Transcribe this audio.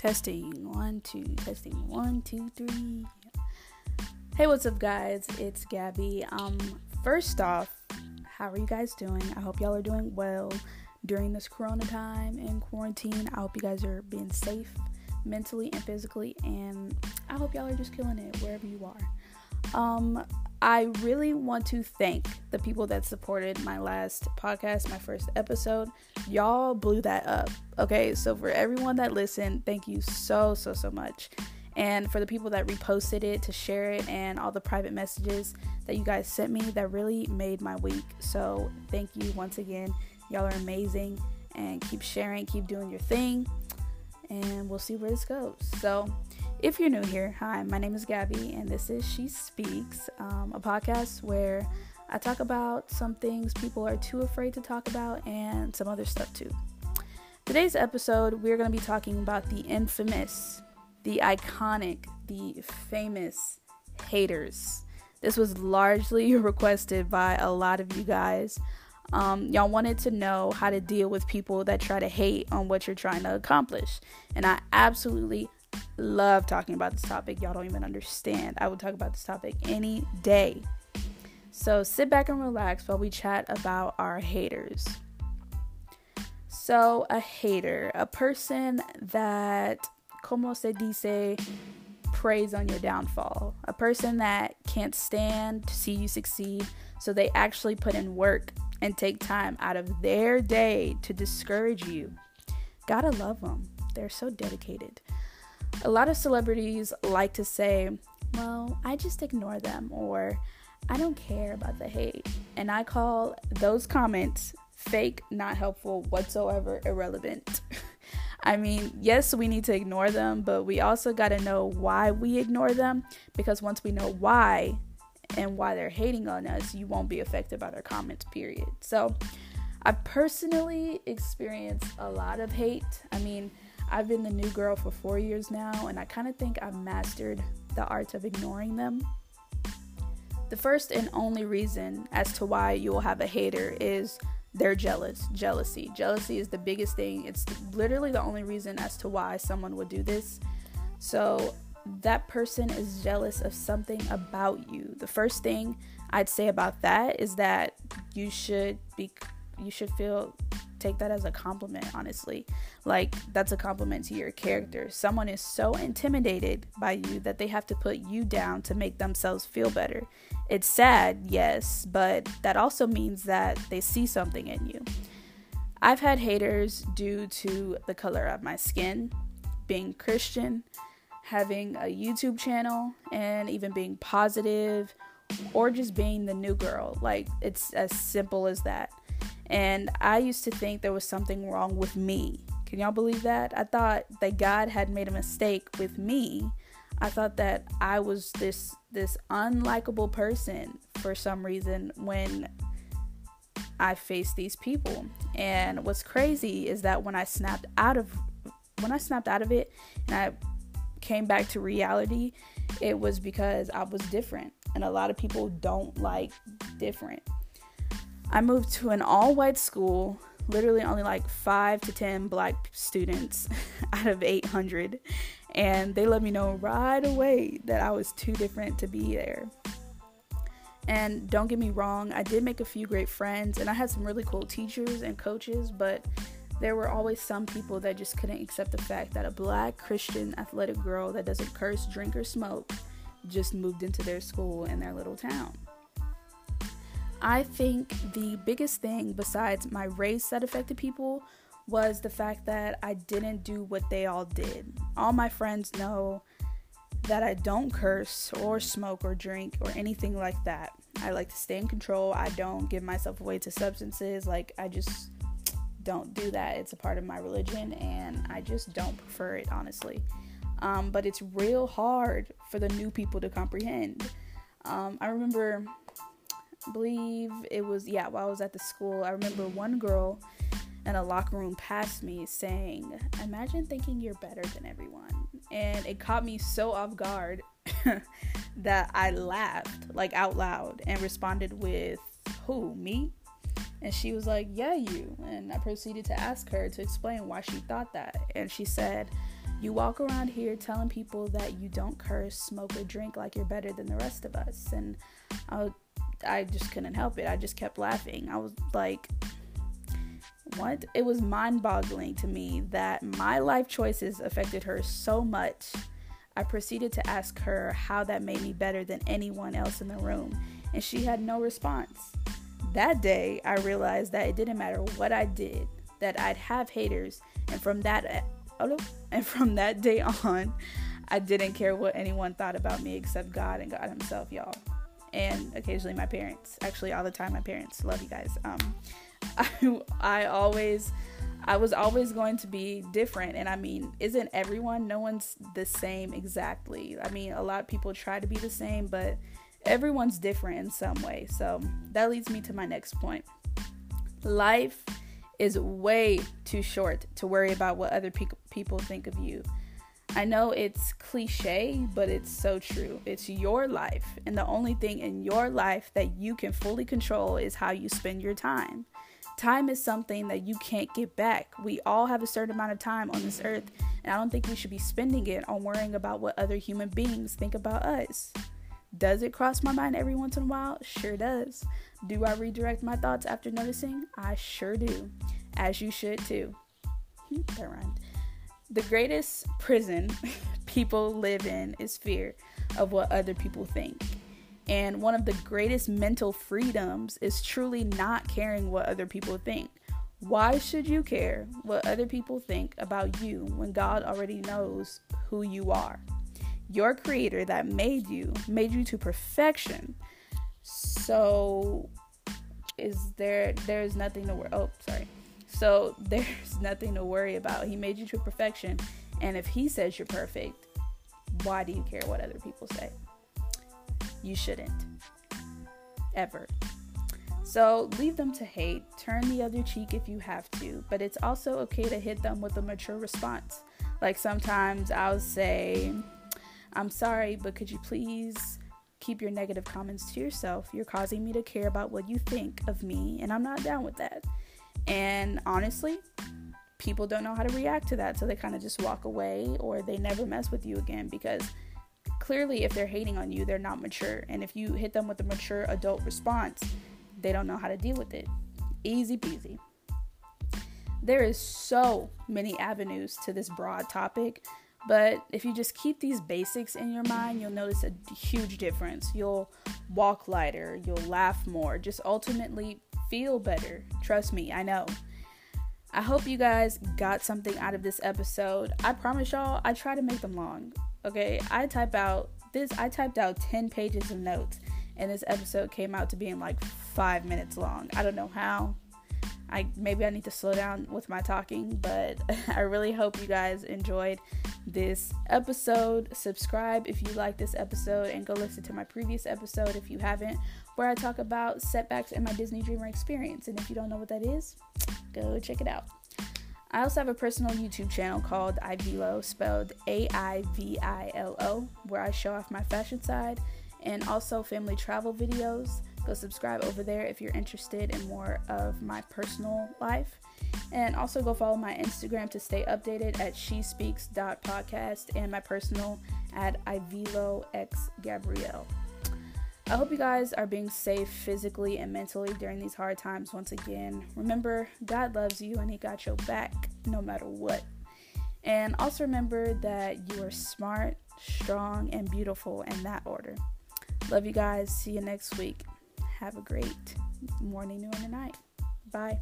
Testing one, two, testing one, two, three. Hey, what's up, guys? It's Gabby. Um, first off, how are you guys doing? I hope y'all are doing well during this corona time and quarantine. I hope you guys are being safe mentally and physically, and I hope y'all are just killing it wherever you are. Um, I really want to thank the people that supported my last podcast, my first episode. Y'all blew that up. Okay, so for everyone that listened, thank you so, so, so much. And for the people that reposted it to share it and all the private messages that you guys sent me, that really made my week. So thank you once again. Y'all are amazing and keep sharing, keep doing your thing, and we'll see where this goes. So, if you're new here, hi, my name is Gabby, and this is She Speaks, um, a podcast where I talk about some things people are too afraid to talk about and some other stuff too. Today's episode, we're going to be talking about the infamous, the iconic, the famous haters. This was largely requested by a lot of you guys. Um, y'all wanted to know how to deal with people that try to hate on what you're trying to accomplish. And I absolutely love talking about this topic. Y'all don't even understand. I would talk about this topic any day. So sit back and relax while we chat about our haters. So, a hater, a person that, como se dice, preys on your downfall, a person that can't stand to see you succeed, so they actually put in work and take time out of their day to discourage you. Gotta love them. They're so dedicated. A lot of celebrities like to say, well, I just ignore them or I don't care about the hate. And I call those comments fake, not helpful whatsoever, irrelevant. I mean, yes, we need to ignore them, but we also got to know why we ignore them because once we know why and why they're hating on us, you won't be affected by their comments, period. So, I personally experienced a lot of hate. I mean, I've been the new girl for four years now, and I kind of think I've mastered the art of ignoring them. The first and only reason as to why you will have a hater is they're jealous. Jealousy. Jealousy is the biggest thing. It's literally the only reason as to why someone would do this. So, that person is jealous of something about you. The first thing I'd say about that is that you should be you should feel take that as a compliment, honestly. Like, that's a compliment to your character. Someone is so intimidated by you that they have to put you down to make themselves feel better. It's sad, yes, but that also means that they see something in you. I've had haters due to the color of my skin, being Christian, having a YouTube channel, and even being positive or just being the new girl. Like, it's as simple as that. And I used to think there was something wrong with me. Can y'all believe that? I thought that God had made a mistake with me. I thought that I was this this unlikable person for some reason when I faced these people. And what's crazy is that when I snapped out of when I snapped out of it and I came back to reality, it was because I was different. And a lot of people don't like different. I moved to an all white school, literally only like five to 10 black students out of 800. And they let me know right away that I was too different to be there. And don't get me wrong, I did make a few great friends and I had some really cool teachers and coaches, but there were always some people that just couldn't accept the fact that a black Christian athletic girl that doesn't curse, drink, or smoke just moved into their school in their little town. I think the biggest thing besides my race that affected people was the fact that I didn't do what they all did. All my friends know that I don't curse or smoke or drink or anything like that. I like to stay in control. I don't give myself away to substances. Like, I just don't do that. It's a part of my religion and I just don't prefer it, honestly. Um, but it's real hard for the new people to comprehend. Um, I remember believe it was yeah while I was at the school. I remember one girl in a locker room past me saying, "Imagine thinking you're better than everyone," and it caught me so off guard that I laughed like out loud and responded with, "Who me?" And she was like, Yeah, you. And I proceeded to ask her to explain why she thought that. And she said, You walk around here telling people that you don't curse, smoke, or drink like you're better than the rest of us. And I, I just couldn't help it. I just kept laughing. I was like, what? It was mind boggling to me that my life choices affected her so much. I proceeded to ask her how that made me better than anyone else in the room, and she had no response. That day, I realized that it didn't matter what I did, that I'd have haters, and from that and from that day on, I didn't care what anyone thought about me except God and God Himself, y'all, and occasionally my parents. Actually, all the time, my parents. Love you guys. Um, I, I always I was always going to be different. And I mean, isn't everyone? No one's the same exactly. I mean, a lot of people try to be the same, but everyone's different in some way. So that leads me to my next point. Life is way too short to worry about what other pe- people think of you. I know it's cliche, but it's so true. It's your life, and the only thing in your life that you can fully control is how you spend your time. Time is something that you can't get back. We all have a certain amount of time on this earth, and I don't think we should be spending it on worrying about what other human beings think about us. Does it cross my mind every once in a while? Sure does. Do I redirect my thoughts after noticing? I sure do. As you should too. that rhymed. The greatest prison people live in is fear of what other people think. And one of the greatest mental freedoms is truly not caring what other people think. Why should you care what other people think about you when God already knows who you are? Your creator that made you made you to perfection. So is there there's nothing to worry oh sorry. So there's nothing to worry about. He made you to perfection. And if he says you're perfect, why do you care what other people say? you shouldn't. Ever. So leave them to hate, turn the other cheek if you have to, but it's also okay to hit them with a mature response. Like sometimes I'll say, I'm sorry, but could you please keep your negative comments to yourself? You're causing me to care about what you think of me, and I'm not down with that. And honestly, people don't know how to react to that, so they kind of just walk away or they never mess with you again because clearly if they're hating on you, they're not mature. And if you hit them with a mature adult response, they don't know how to deal with it. Easy peasy. There is so many avenues to this broad topic, but if you just keep these basics in your mind, you'll notice a huge difference. You'll walk lighter, you'll laugh more, just ultimately feel better. Trust me, I know. I hope you guys got something out of this episode. I promise y'all, I try to make them long. Okay, I type out this. I typed out ten pages of notes, and this episode came out to being like five minutes long. I don't know how. I maybe I need to slow down with my talking, but I really hope you guys enjoyed this episode. Subscribe if you like this episode and go listen to my previous episode if you haven't, where I talk about setbacks in my Disney Dreamer experience. And if you don't know what that is, go check it out. I also have a personal YouTube channel called Aivilo, spelled A I V I L O, where I show off my fashion side and also family travel videos. Go subscribe over there if you're interested in more of my personal life. And also go follow my Instagram to stay updated at shespeaks.podcast and my personal at AiviloXGabrielle. I hope you guys are being safe physically and mentally during these hard times once again. Remember, God loves you and He got your back no matter what. And also remember that you are smart, strong, and beautiful in that order. Love you guys. See you next week. Have a great morning, noon, and night. Bye.